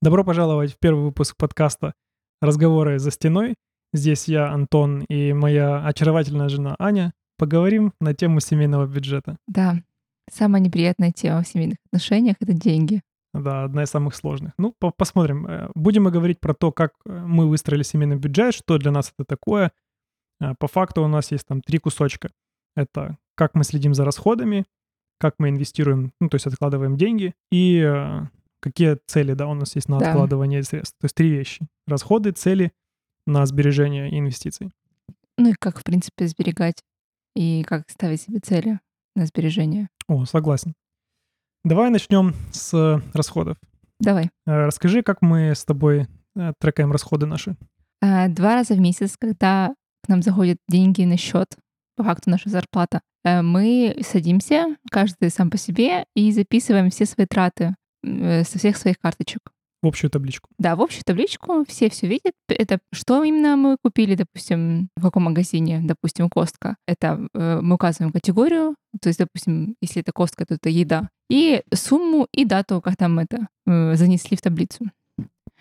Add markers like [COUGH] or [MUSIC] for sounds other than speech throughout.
Добро пожаловать в первый выпуск подкаста «Разговоры за стеной». Здесь я, Антон, и моя очаровательная жена Аня. Поговорим на тему семейного бюджета. Да, самая неприятная тема в семейных отношениях — это деньги. Да, одна из самых сложных. Ну, по посмотрим. Э, будем мы говорить про то, как э, мы выстроили семейный бюджет, что для нас это такое. Э, по факту у нас есть там три кусочка. Это как мы следим за расходами, как мы инвестируем, ну, то есть откладываем деньги, и какие цели, да, у нас есть на Да. откладывание средств. То есть три вещи. Расходы, цели на сбережение и инвестиции. Ну и как, в принципе, сберегать и как ставить себе цели на сбережение. О, согласен. Давай начнем с расходов. Давай. Э, Расскажи, как мы с тобой э, трекаем расходы наши. Два раза в месяц, когда к нам заходят деньги на счет, по факту наша зарплата, э, мы садимся, каждый сам по себе, и записываем все свои траты э, со всех своих карточек. В общую табличку. Да, в общую табличку все все видят. Это что именно мы купили, допустим, в каком магазине, допустим, Костка. Это э, мы указываем категорию, то есть, допустим, если это Костка, то это еда. И сумму, и дату, когда мы это э, занесли в таблицу.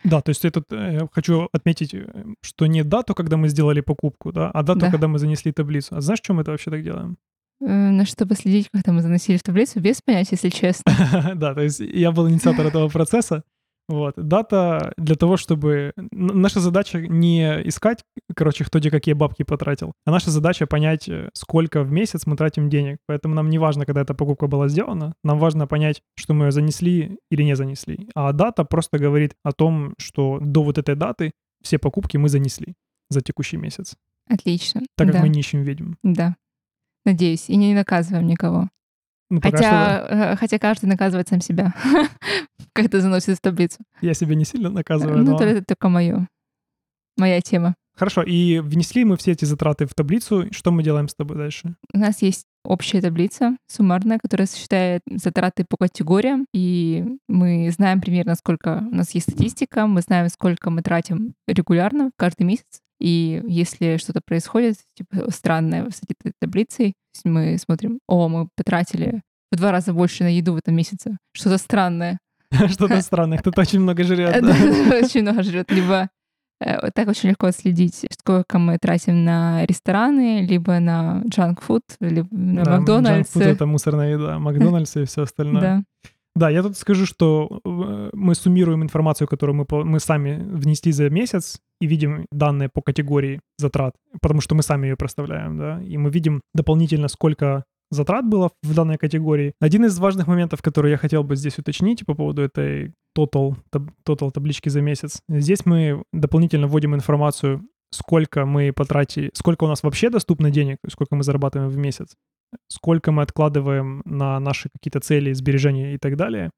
Да, то есть это э, хочу отметить, э, что не дату, когда мы сделали покупку, да, а дату, Да. когда мы занесли таблицу. А знаешь, чем мы это вообще так делаем? Э, На чтобы следить, когда мы заносили в таблицу, без понятия, если честно. [LAUGHS] Да, то есть я был инициатор [LAUGHS] этого процесса. Вот. Дата для того, чтобы... Наша задача не искать, короче, кто где какие бабки потратил, а наша задача понять, э, сколько в месяц мы тратим денег. Поэтому нам не важно, когда эта покупка была сделана, нам важно понять, что мы ее занесли или не занесли. А дата просто говорит о том, что до вот этой даты все покупки мы занесли за текущий месяц, Отлично. так как да. мы не ищем ведьм. Да. Надеюсь, и не наказываем никого. Ну, пока что Хотя, э, хотя каждый наказывает сам себя, [LAUGHS] когда заносит в таблицу. я себя не сильно наказываю, Ну, но- то это только мое. Моя тема. Хорошо, и внесли мы все эти затраты в таблицу. Что мы делаем с тобой дальше? У нас есть общая таблица суммарная, которая сосчитает затраты по категориям, и мы знаем примерно, сколько у нас есть статистика, мы знаем, сколько мы тратим регулярно каждый месяц. И если что-то происходит, типа странное с этой таблицей, мы смотрим, о, мы потратили в два раза больше на еду в этом месяце, что-то странное. [LAUGHS] Что-то странное, кто-то очень много жрет. [LAUGHS] Очень много жрет. Либо э, так очень легко отследить, сколько мы тратим на рестораны, либо на джанк-фуд, либо на Да, Макдональдс. джанк-фуд — это мусорная еда, Макдональдс и все остальное. Да. Да, я тут скажу, что э, мы суммируем информацию, которую мы, мы сами внесли за месяц, и видим данные по категории затрат, потому что мы сами ее проставляем, да, и мы видим дополнительно, сколько затрат было в данной категории. Один из важных моментов, который я хотел бы здесь уточнить по поводу этой total, total таблички за месяц, здесь мы дополнительно вводим информацию, сколько мы потратили, сколько у нас вообще доступно денег, сколько мы зарабатываем в месяц, сколько мы откладываем на наши какие-то цели, сбережения и так далее.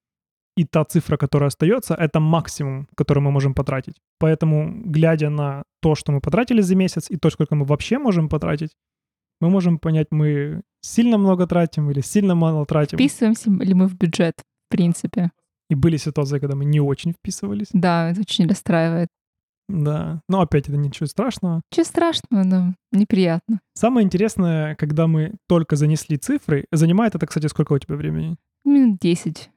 И та цифра, которая остается, это максимум, который мы можем потратить. Поэтому, глядя на то, что мы потратили за месяц, и то, сколько мы вообще можем потратить, мы можем понять, мы сильно много тратим или сильно мало тратим. Вписываемся ли мы в бюджет, в принципе. И были ситуации, когда мы не очень вписывались. Да, это очень расстраивает. Да. Но опять это ничего страшного. Ничего страшного, но неприятно. Самое интересное, когда мы только занесли цифры, занимает это, кстати, сколько у тебя времени? Минут 10.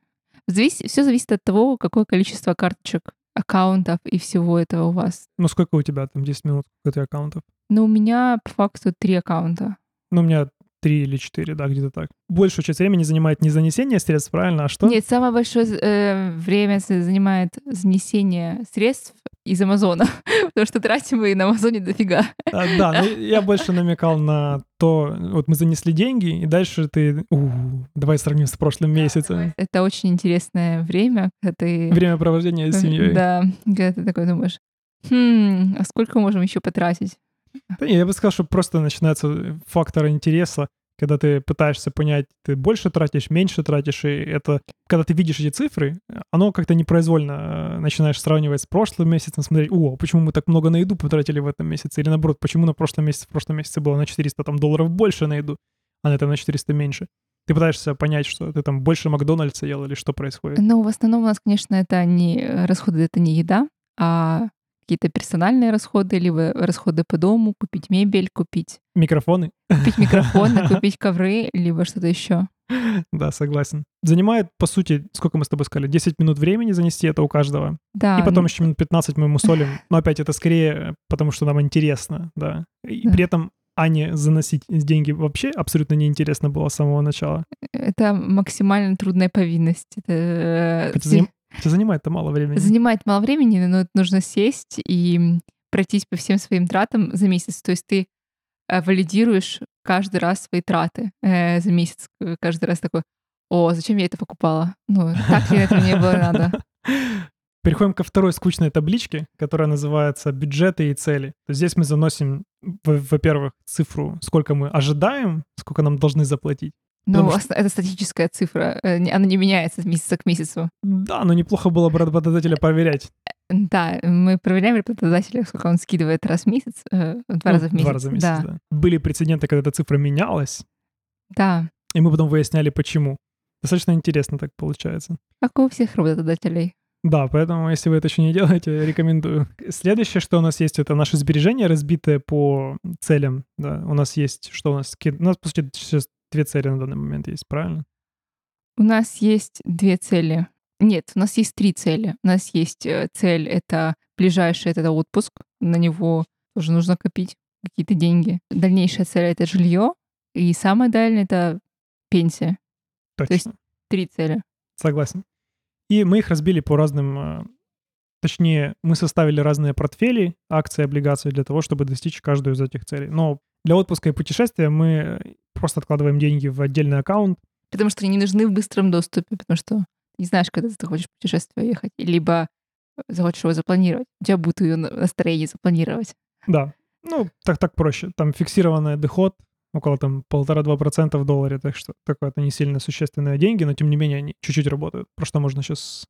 Все зависит от того, какое количество карточек, аккаунтов и всего этого у вас. Ну, сколько у тебя там 10 минут, сколько тебя аккаунтов? Но у меня по факту три аккаунта. Ну, у меня три или четыре, да, где-то так. Большую часть времени занимает не занесение средств, правильно, а что? Нет, самое большое э, время за- занимает занесение средств из Амазона, [LAUGHS] потому что тратим мы на Амазоне дофига. А, да, ну, [LAUGHS] я больше намекал на то, вот мы занесли деньги, и дальше ты, «У, давай сравним с прошлым месяцем. Это очень интересное время, когда ты... Время провождения с семьей. Да, когда ты такой думаешь, хм, а сколько можем еще потратить? Да не, я бы сказал, что просто начинается фактор интереса, когда ты пытаешься понять, ты больше тратишь, меньше тратишь, и это, когда ты видишь эти цифры, оно как-то непроизвольно э, начинаешь сравнивать с прошлым месяцем, смотреть, о, почему мы так много на еду потратили в этом месяце, или наоборот, почему на прошлом месяце, в прошлом месяце было на 400 там, долларов больше на еду, а на этом на 400 меньше. Ты пытаешься понять, что ты там больше Макдональдса ел или что происходит. Ну, в основном у нас, конечно, это не э, расходы, это не еда, а какие-то персональные расходы, либо расходы по дому, купить мебель, купить, Микрофоны. купить микрофоны, [LAUGHS] купить ковры, либо что-то еще. Да, согласен. Занимает, по сути, сколько мы с тобой сказали, 10 минут времени занести это у каждого. Да. И потом еще минут 15 мы ему солим. [LAUGHS] Но опять это скорее потому, что нам интересно, да. И Да. при этом Ане заносить деньги вообще абсолютно неинтересно было с самого начала. Это максимально трудная повинность. Это э, Хотя заним- хотя занимает-то мало времени. занимает мало времени, но это нужно сесть и пройтись по всем своим тратам за месяц. То есть ты э, валидируешь каждый раз свои траты э, за месяц. Э, Каждый раз такой, о, зачем я это покупала? Ну, так ли это мне было надо? [LAUGHS] Переходим ко второй скучной табличке, которая называется бюджеты и цели. Здесь мы заносим, во- во-первых, цифру, сколько мы ожидаем, сколько нам должны заплатить. Ну, ос- это статическая цифра, э, она не меняется с месяца к месяцу. Да, но неплохо было бы работодателя проверять. Да, мы проверяем работодателя, сколько он скидывает раз в месяц, э, два Ну, раза в месяц. Два раза в месяц, да. да. Были прецеденты, когда эта цифра менялась, да, и мы потом выясняли, почему. Достаточно интересно так получается. как у всех работодателей. Да, поэтому, если вы это еще не делаете, [LAUGHS] рекомендую. Следующее, что у нас есть, это наши сбережения, разбитые по целям. Да, у нас есть, что у нас? У нас, по сути, сейчас две цели на данный момент есть, правильно? У нас есть две цели. Нет, у нас есть три цели. У нас есть э, цель — это ближайший, это отпуск. На него тоже нужно копить какие-то деньги. Дальнейшая цель — это жилье. И самая дальняя — это пенсия. Точно. есть- Три цели. Согласен. И мы их разбили по разным... э, Точнее, мы составили разные портфели, акции, облигации для того, чтобы достичь каждую из этих целей. Но для отпуска и путешествия мы просто откладываем деньги в отдельный аккаунт. Потому что они не нужны в быстром доступе, потому что не знаешь, когда ты хочешь в путешествие ехать. Либо захочешь его запланировать. У тебя будет ее настроение запланировать. Да, ну, так так проще. Там фиксированный доход, около там полтора-два процента в долларе, так что такое-то не сильно существенные деньги, но тем не менее они чуть-чуть работают. Про что можно сейчас...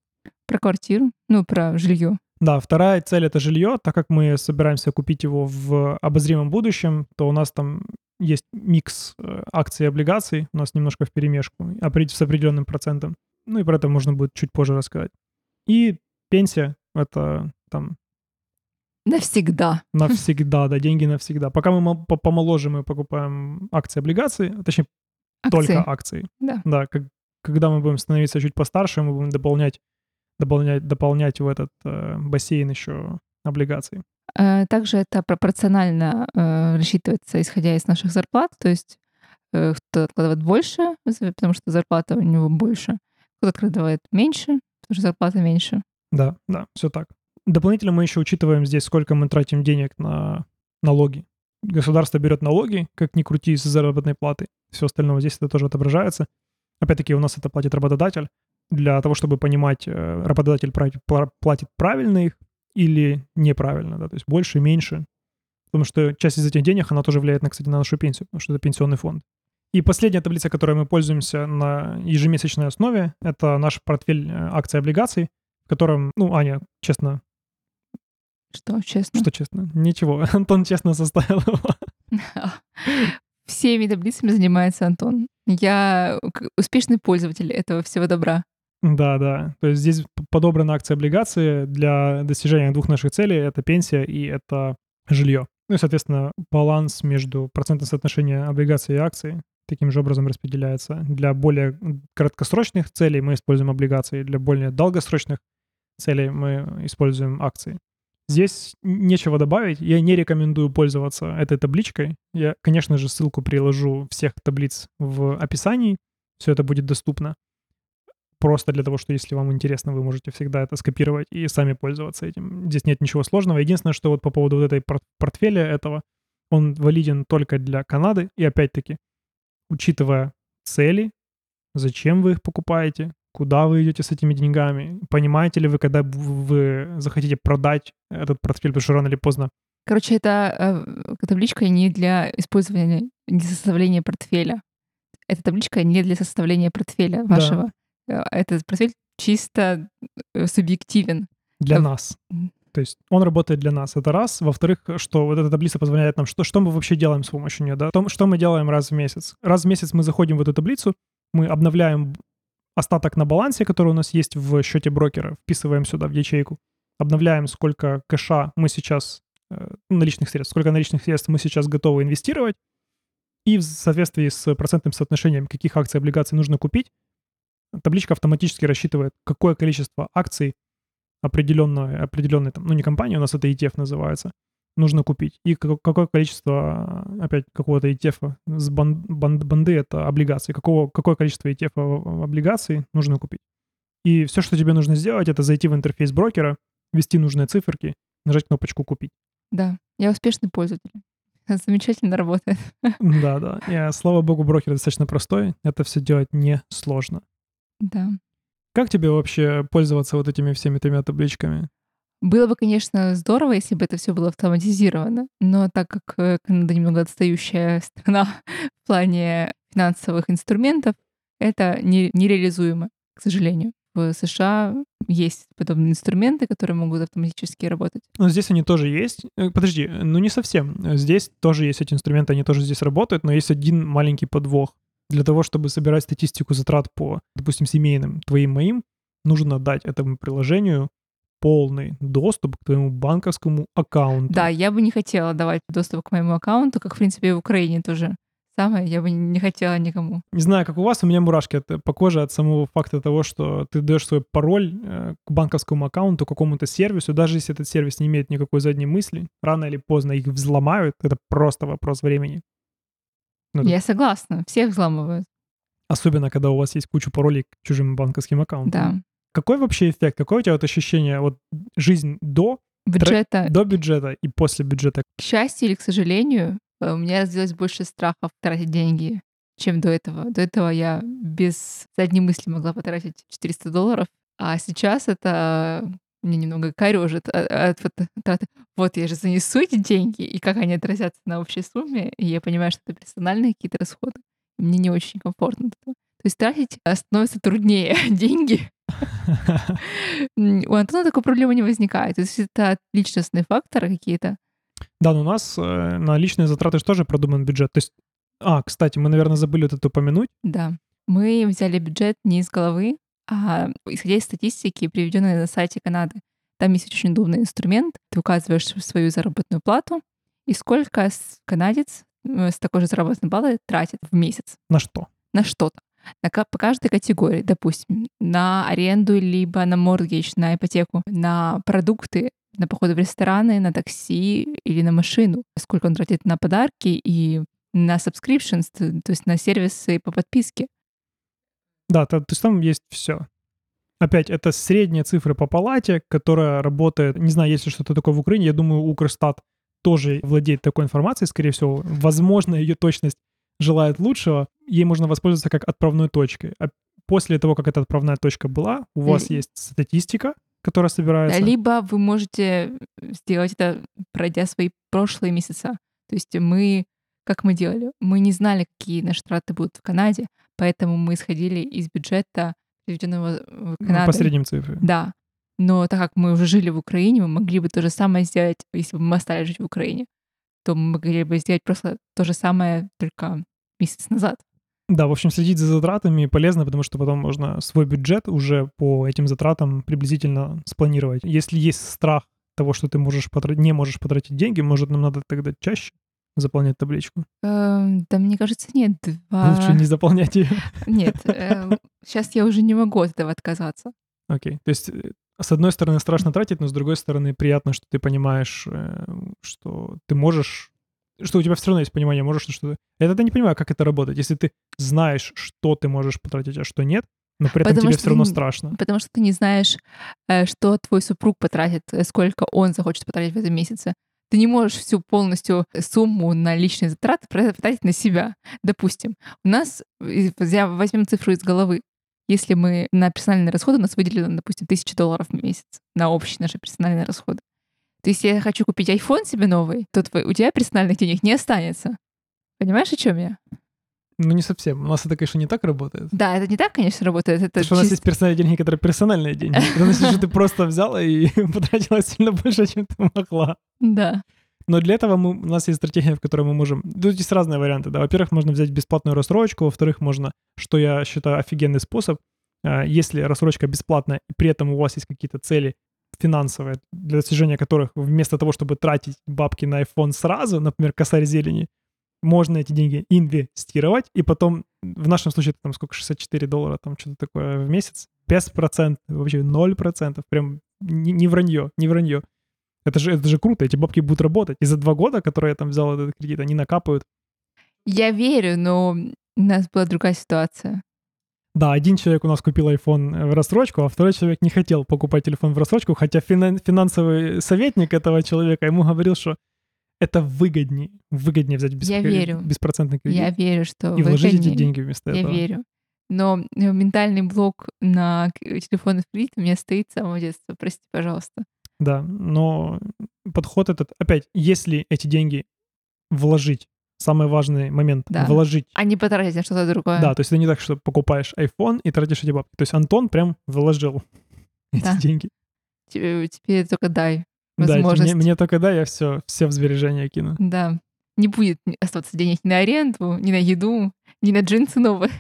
Про квартиру, ну, про жилье. Да, вторая цель — это жилье. Так как мы собираемся купить его в обозримом будущем, то у нас там есть микс э, акций и облигаций, у нас немножко в перемешку, с определенным процентом. Ну и про это можно будет чуть позже рассказать. И пенсия — это там Навсегда. навсегда, да, деньги навсегда. Пока мы мол- по- помоложе, мы покупаем акции, облигации, точнее, только Акции. акции. Да. Да, как- когда мы будем становиться чуть постарше, мы будем дополнять, дополнять, дополнять в этот э, бассейн еще облигаций. Э, Также это пропорционально э, рассчитывается, исходя из наших зарплат. То есть э, кто откладывает больше, потому что зарплата у него больше. Кто откладывает меньше, потому что зарплата меньше. Да, да, все так. Дополнительно мы еще учитываем здесь, сколько мы тратим денег на налоги. Государство берет налоги, как ни крути, с заработной платы. Все остальное здесь это тоже отображается. Опять-таки у нас это платит работодатель. Для того, чтобы понимать, э, работодатель платит правильно их или неправильно, да, то есть больше, меньше. Потому что часть из этих денег, она тоже влияет, на, кстати, на нашу пенсию, потому что это пенсионный фонд. И последняя таблица, которой мы пользуемся на ежемесячной основе, это наш портфель э, акций и облигаций, в котором, ну, Аня, честно, Что, честно? что честно, ничего, [LAUGHS] Антон честно составил его. Всеми таблицами занимается Антон. Я успешный пользователь этого всего добра. Да, да. То есть здесь подобраны акции облигации для достижения двух наших целей. Это пенсия и это жилье. Ну и, соответственно, баланс между процентным соотношением облигаций и акций таким же образом распределяется. Для более краткосрочных целей мы используем облигации, для более долгосрочных целей мы используем акции. Здесь нечего добавить. Я не рекомендую пользоваться этой табличкой. Я, конечно же, ссылку приложу всех таблиц в описании. Все это будет доступно. Просто для того, что если вам интересно, вы можете всегда это скопировать и сами пользоваться этим. Здесь нет ничего сложного. Единственное, что вот по поводу вот этой пор- портфеля этого, он валиден только для Канады. И опять-таки, учитывая цели, зачем вы их покупаете, куда вы идете с этими деньгами, понимаете ли вы, когда вы захотите продать этот портфель, потому что рано или поздно Короче, это э, табличка не для использования, не для составления портфеля. Эта табличка не для составления портфеля Да. вашего. Э, Этот портфель чисто э, субъективен. для Э, нас. То есть он работает для нас. Это раз. Во-вторых, что вот эта таблица позволяет нам, что, что мы вообще делаем с помощью нее, да? То, что мы делаем раз в месяц. Раз в месяц мы заходим в эту таблицу, мы обновляем остаток на балансе, который у нас есть в счете брокера, вписываем сюда в ячейку, обновляем, сколько кэша мы сейчас, э, ну, наличных средств, сколько наличных средств мы сейчас готовы инвестировать, И в соответствии с процентным соотношением, каких акций и облигаций нужно купить, табличка автоматически рассчитывает, какое количество акций определенной, определенной там, ну не компания, у нас это ETF называется, нужно купить. И какое количество, опять, какого-то ETF с банд, банд, банды, это облигации. Какого, какое количество ETF облигаций нужно купить. И все, что тебе нужно сделать, это зайти в интерфейс брокера, ввести нужные циферки, нажать кнопочку «Купить». Да, я успешный пользователь. [LAUGHS] Замечательно работает. Да, да. И, слава богу, брокер достаточно простой. Это все делать не сложно. Да. Как тебе вообще пользоваться вот этими всеми тремя табличками? Было бы, конечно, здорово, если бы это все было автоматизировано, но так как э, Канада немного отстающая [LAUGHS] страна в плане финансовых инструментов, это не, нереализуемо, к сожалению. В США есть подобные инструменты, которые могут автоматически работать. Но здесь они тоже есть. Э, подожди, ну не совсем. Здесь тоже есть эти инструменты, они тоже здесь работают, но есть один маленький подвох. Для того, чтобы собирать статистику затрат по, допустим, семейным, твоим, моим, нужно дать этому приложению полный доступ к твоему банковскому аккаунту. Да, я бы не хотела давать доступ к моему аккаунту, как, в принципе, и в Украине тоже самое, я бы не хотела никому. Не знаю, как у вас, у меня мурашки от, по коже от самого факта того, что ты даешь свой пароль э, к банковскому аккаунту, какому-то сервису, даже если этот сервис не имеет никакой задней мысли, рано или поздно их взломают, это просто вопрос времени. Ну, я согласна, всех взламывают. Особенно, когда у вас есть куча паролей к чужим банковским аккаунтам. Да. Какой вообще эффект? Какое у тебя вот ощущение? Вот жизнь до бюджета. До бюджета и после бюджета. К счастью или к сожалению, э, у меня развилось больше страхов тратить деньги, чем до этого. До этого я без задней мысли могла потратить 400 долларов, а сейчас это мне немного корежит от, от траты. Вот я же занесу эти деньги, и как они отразятся на общей сумме, и я понимаю, что это персональные какие-то расходы. Мне не очень комфортно. То есть тратить становится труднее [LAUGHS] деньги, [LAUGHS] у Антона такой проблемы не возникает. То есть это личностные факторы какие-то. Да, но у нас э, на личные затраты же тоже продуман бюджет. То есть, а, кстати, мы, наверное, забыли вот это упомянуть. Да. Мы взяли бюджет не из головы, а исходя из статистики, приведенной на сайте Канады. Там есть очень удобный инструмент. Ты указываешь свою заработную плату и сколько канадец э, с такой же заработной платой тратит в месяц. На что? На что-то на, по каждой категории, допустим, на аренду, либо на моргейдж, на ипотеку, на продукты, на походы в рестораны, на такси или на машину, сколько он тратит на подарки и на subscriptions, то есть на сервисы по подписке. Да, то, то есть там есть все. Опять, это средняя цифра по палате, которая работает, не знаю, есть ли что-то такое в Украине, я думаю, Укрстат тоже владеет такой информацией, скорее всего. Возможно, ее точность желает лучшего, ей можно воспользоваться как отправной точкой. А после того, как эта отправная точка была, у вас есть статистика, которая собирается. Либо вы можете сделать это, пройдя свои прошлые месяца. То есть мы, как мы делали, мы не знали, какие наши траты будут в Канаде, поэтому мы исходили из бюджета, приведенного в Канаде. По средним цифрам. Да. Но так как мы уже жили в Украине, мы могли бы то же самое сделать, если бы мы остались жить в Украине, то мы могли бы сделать просто то же самое, только месяц назад. Да, в общем, следить за затратами полезно, потому что потом можно свой бюджет уже по этим затратам приблизительно спланировать. Если есть страх того, что ты можешь потратить, не можешь потратить деньги, может, нам надо тогда чаще заполнять табличку? Эм, да, мне кажется, нет. Два... Лучше не заполнять ее. [LAUGHS] Нет, сейчас эм, я уже не могу от этого отказаться. Окей, то есть э, с одной стороны страшно тратить, но с другой стороны приятно, что ты понимаешь, э, что ты можешь что у тебя все равно есть понимание, можешь что-то... Я тогда не понимаю, как это работает. Если ты знаешь, что ты можешь потратить, а что нет, но при этом потому тебе все равно страшно. Потому что ты не знаешь, э, что твой супруг потратит, э, сколько он захочет потратить в этом месяце. Ты не можешь всю полностью сумму на личные затраты потратить на себя. Допустим, у нас, я возьмем цифру из головы, если мы на персональные расходы, у нас выделено, допустим, тысяча долларов в месяц на общие наши персональные расходы. То есть, я хочу купить iPhone себе новый, то твой, у тебя персональных денег не останется. Понимаешь, о чем я? Ну, не совсем. У нас это, конечно, не так работает. Да, это не так, конечно, работает. Это Потому что чист... у нас есть персональные деньги, которые персональные деньги. [LAUGHS] Это значит, что ты просто взяла и [LAUGHS] потратила сильно больше, чем ты могла. Да. Но для этого мы, у нас есть стратегия, в которой мы можем... Тут есть разные варианты, да. Во-первых, можно взять бесплатную рассрочку, во-вторых, можно, что я считаю офигенный способ, а, если рассрочка бесплатная, и при этом у вас есть какие-то цели финансовые, для достижения которых вместо того, чтобы тратить бабки на iPhone сразу, например, косарь зелени, можно эти деньги инвестировать, и потом, в нашем случае, это там сколько, 64 доллара, там что-то такое в месяц, без процентов, вообще 0 процентов, прям не, не вранье, не вранье. Это же, это же круто, эти бабки будут работать. И за два года, которые я там взял этот кредит, они накапают. Я верю, но у нас была другая ситуация. Да, один человек у нас купил iPhone в рассрочку, а второй человек не хотел покупать телефон в рассрочку, хотя финансовый советник этого человека ему говорил, что это выгоднее, выгоднее взять без, Я верю. беспроцентный кредит. Я верю, что и вложить эти деньги вместо Я этого. верю. Но э, ментальный блок на к- телефонный кредит у меня стоит с самого детства. Прости, пожалуйста. Да, но подход этот, опять, если эти деньги вложить, самый важный момент, Да. вложить. А не потратить на что-то другое. Да, то есть это не так, что покупаешь iPhone и тратишь эти бабки. То есть Антон прям вложил [LAUGHS] эти Да. деньги. Тебе- Теперь только дай Да, это возможность. мне, мне только да, я все, все в сбережения кину. Да. Не будет оставаться денег ни на аренду, ни на еду, ни на джинсы новые.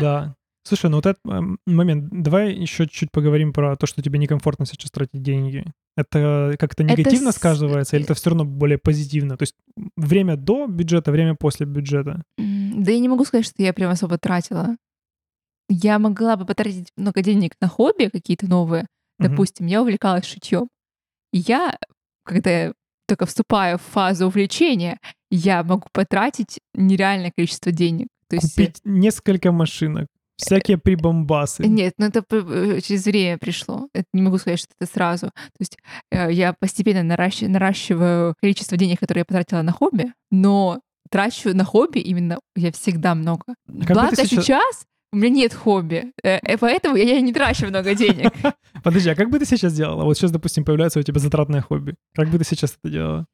Да. Слушай, ну вот этот эм, момент, давай еще чуть поговорим про то, что тебе некомфортно сейчас тратить деньги. Это как-то Это негативно с- сказывается или это все равно более позитивно? То есть время до бюджета, время после бюджета. Да я не могу сказать, что я прям особо тратила. Я могла бы потратить много денег на хобби какие-то новые. Допустим, я увлекалась шитьем. Я, когда я только вступаю в фазу увлечения, я могу потратить нереальное количество денег. То есть, Купить несколько машинок, всякие прибамбасы. Нет, ну это э, через время пришло. Это не могу сказать, что это сразу. То есть э, я постепенно наращ- наращиваю количество денег, которые я потратила на хобби, но трачу на хобби именно я всегда много. А Благо сейчас- сейчас у меня нет хобби, э, э, поэтому я не трачу много денег. [LAUGHS] Подожди, а как бы ты сейчас делала? Вот сейчас, допустим, появляется у тебя затратное хобби. Как бы ты сейчас это делала?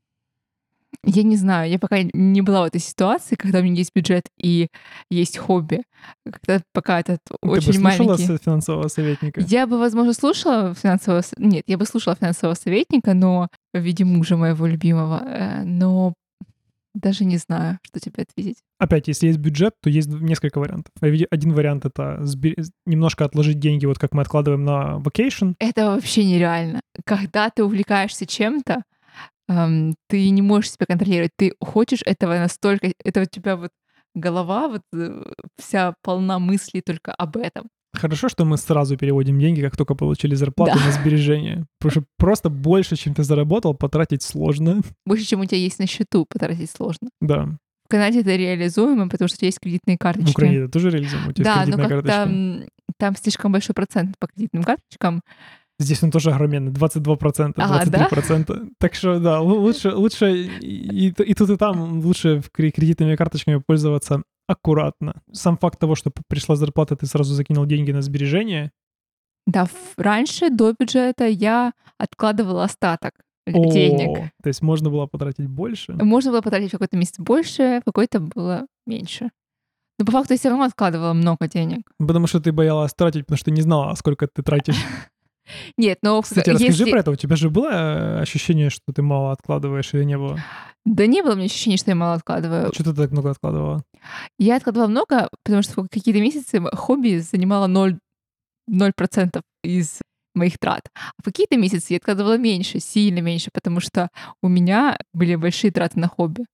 Я не знаю, я пока не была в этой ситуации, когда у меня есть бюджет и есть хобби. Когда пока этот ты бы очень слушала маленький. с- финансового советника? Я бы, возможно, слушала финансового... Нет, я бы слушала финансового советника, но в виде мужа моего любимого. э, Но даже не знаю, что тебе ответить. Опять, если есть бюджет, то есть несколько вариантов. Один вариант — это сбе- немножко отложить деньги, вот как мы откладываем на vacation. Это вообще нереально. Когда ты увлекаешься чем-то, эм, ты не можешь себя контролировать. Ты хочешь этого настолько... Это у тебя вот голова вот э, вся полна мыслей только об этом. Хорошо, что мы сразу переводим деньги, как только получили зарплату Да. на сбережения. Потому что просто больше, чем ты заработал, потратить сложно. Больше, чем у тебя есть на счету, потратить сложно. Да. В Канаде это реализуемо, потому что у тебя есть кредитные В карточки. Украине это тоже реализуем. У тебя есть Да, но кредитная как-то карточка. там слишком большой процент по кредитным карточкам. Здесь он тоже огроменный, 22%, 23%. Ага, Так что, да, лу- лучше, лучше и, и тут, и там лучше в кре- кредитными карточками пользоваться аккуратно. Сам факт того, что пришла зарплата, ты сразу закинул деньги на сбережения. Да, раньше до бюджета я откладывала остаток О, денег. То есть можно было потратить больше. Можно было потратить в какой-то месяц больше, в какой-то было меньше. Но по факту я все равно откладывала много денег. Потому что ты боялась тратить, потому что не знала, сколько ты тратишь. [LAUGHS] Нет, но Кстати, расскажи если... про это. У тебя же было э, ощущение, что ты мало откладываешь или не было? Да не было у меня ощущения, что я мало откладываю. Что ты так много откладывала? Я откладывала много, потому что какие-то месяцы хобби занимало 0, 0% из моих трат. А в какие-то месяцы я откладывала меньше, сильно меньше, потому что у меня были большие траты на хобби.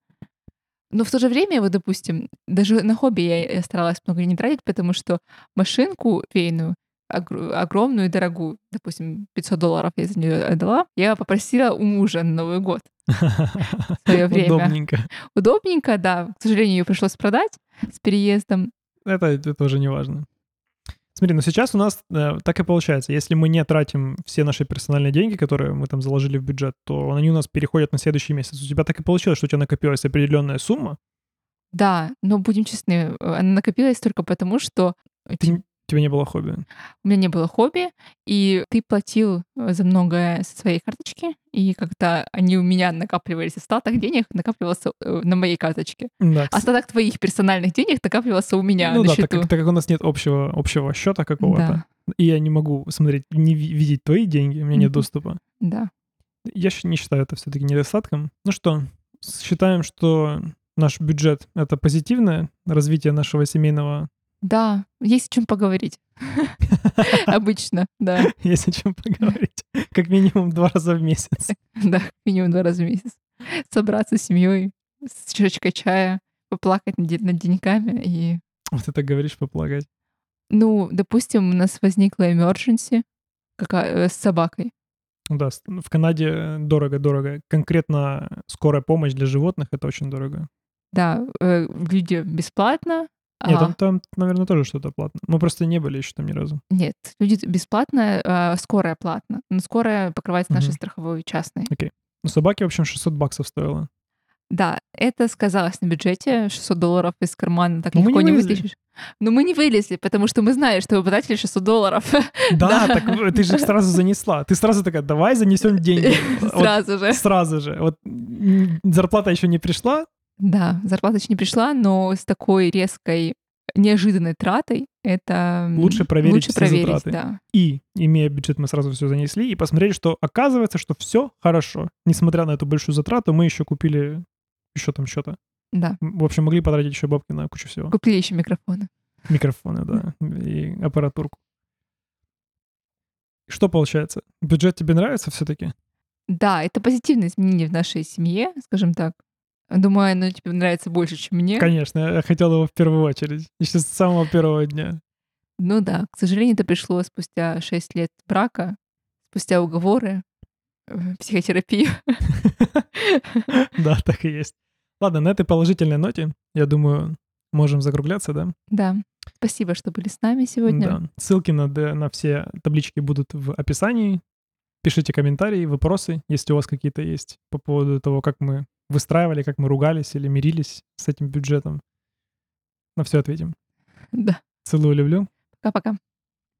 Но в то же время, вот, допустим, даже на хобби я, я старалась много не тратить, потому что машинку фейную, огр- огромную и дорогую, допустим, 500 долларов я за нее отдала, я попросила у мужа на Новый год в [LAUGHS] свое время. Удобненько. Удобненько, да. К сожалению, ее пришлось продать с переездом. Это, это тоже не важно. Смотри, но сейчас у нас э, так и получается. Если мы не тратим все наши персональные деньги, которые мы там заложили в бюджет, то они у нас переходят на следующий месяц. У тебя так и получилось, что у тебя накопилась определенная сумма, Да, но будем честны, э, она накопилась только потому, что ты, тебя не было хобби. у меня не было хобби, и ты платил э, за многое со своей карточки, и когда они у меня накапливались, остаток денег накапливался э, на моей карточке. Да. Остаток твоих персональных денег накапливался у меня ну на да, счету. так как, так как у нас нет общего, общего счета какого-то, Да, и я не могу смотреть, не ви- видеть твои деньги, у меня нет доступа. да. Я не считаю это все-таки недостатком. Ну что, считаем, что наш бюджет — это позитивное развитие нашего семейного Да, есть о чем поговорить. [LAUGHS] Обычно, да. Есть о чем поговорить. Как минимум два раза в месяц. Да, минимум два раза в месяц. Собраться с семьей с чашечкой чая, поплакать над, деньгами и... Вот так говоришь, поплакать. Ну, допустим, у нас возникла emergency какая, с собакой. Да, в Канаде дорого-дорого. Конкретно скорая помощь для животных — это очень дорого. Да, э, люди бесплатно. Нет, там, там, наверное, тоже что-то платно. Мы просто не были еще там ни разу. Нет, люди бесплатно, а скорая платно. Но скорая покрывается нашей Мгм. страховой частной. Ну, собаке, в общем, 600 баксов стоило. Да, это сказалось на бюджете. 600 долларов из кармана так Но мы легко не не вытащишь. Но мы не вылезли, потому что мы знали, что вы потратили 600 долларов. [LAUGHS] Да, так ты же сразу занесла. Ты сразу такая, давай занесем [LAUGHS] деньги. Сразу же. Сразу же. Вот зарплата еще не пришла. Да, зарплата еще не пришла, но с такой резкой, неожиданной тратой это Лучше проверить лучше все проверить, затраты. да. И, имея бюджет, мы сразу все занесли и посмотрели, что оказывается, что все хорошо. Несмотря на эту большую затрату, мы еще купили еще там что-то. Да. В общем, могли потратить еще бабки на кучу всего. Купили еще микрофоны. Микрофоны, да, и аппаратурку. Что получается? Бюджет тебе нравится все-таки? Да, это позитивное изменение в нашей семье, скажем так. Думаю, оно тебе нравится больше, чем мне. Конечно, я хотел его в первую очередь. Еще с самого первого дня. Ну да, к сожалению, это пришло спустя 6 лет брака, спустя уговоры, э, психотерапию. [LAUGHS] Да, так и есть. Ладно, на этой положительной ноте, я думаю, можем закругляться, да? Да. Спасибо, что были с нами сегодня. Да. Ссылки на, на все таблички будут в описании. Пишите комментарии, вопросы, если у вас какие-то есть по поводу того, как мы выстраивали, как мы ругались или мирились с этим бюджетом. На все ответим. Да. Целую, люблю. Пока-пока.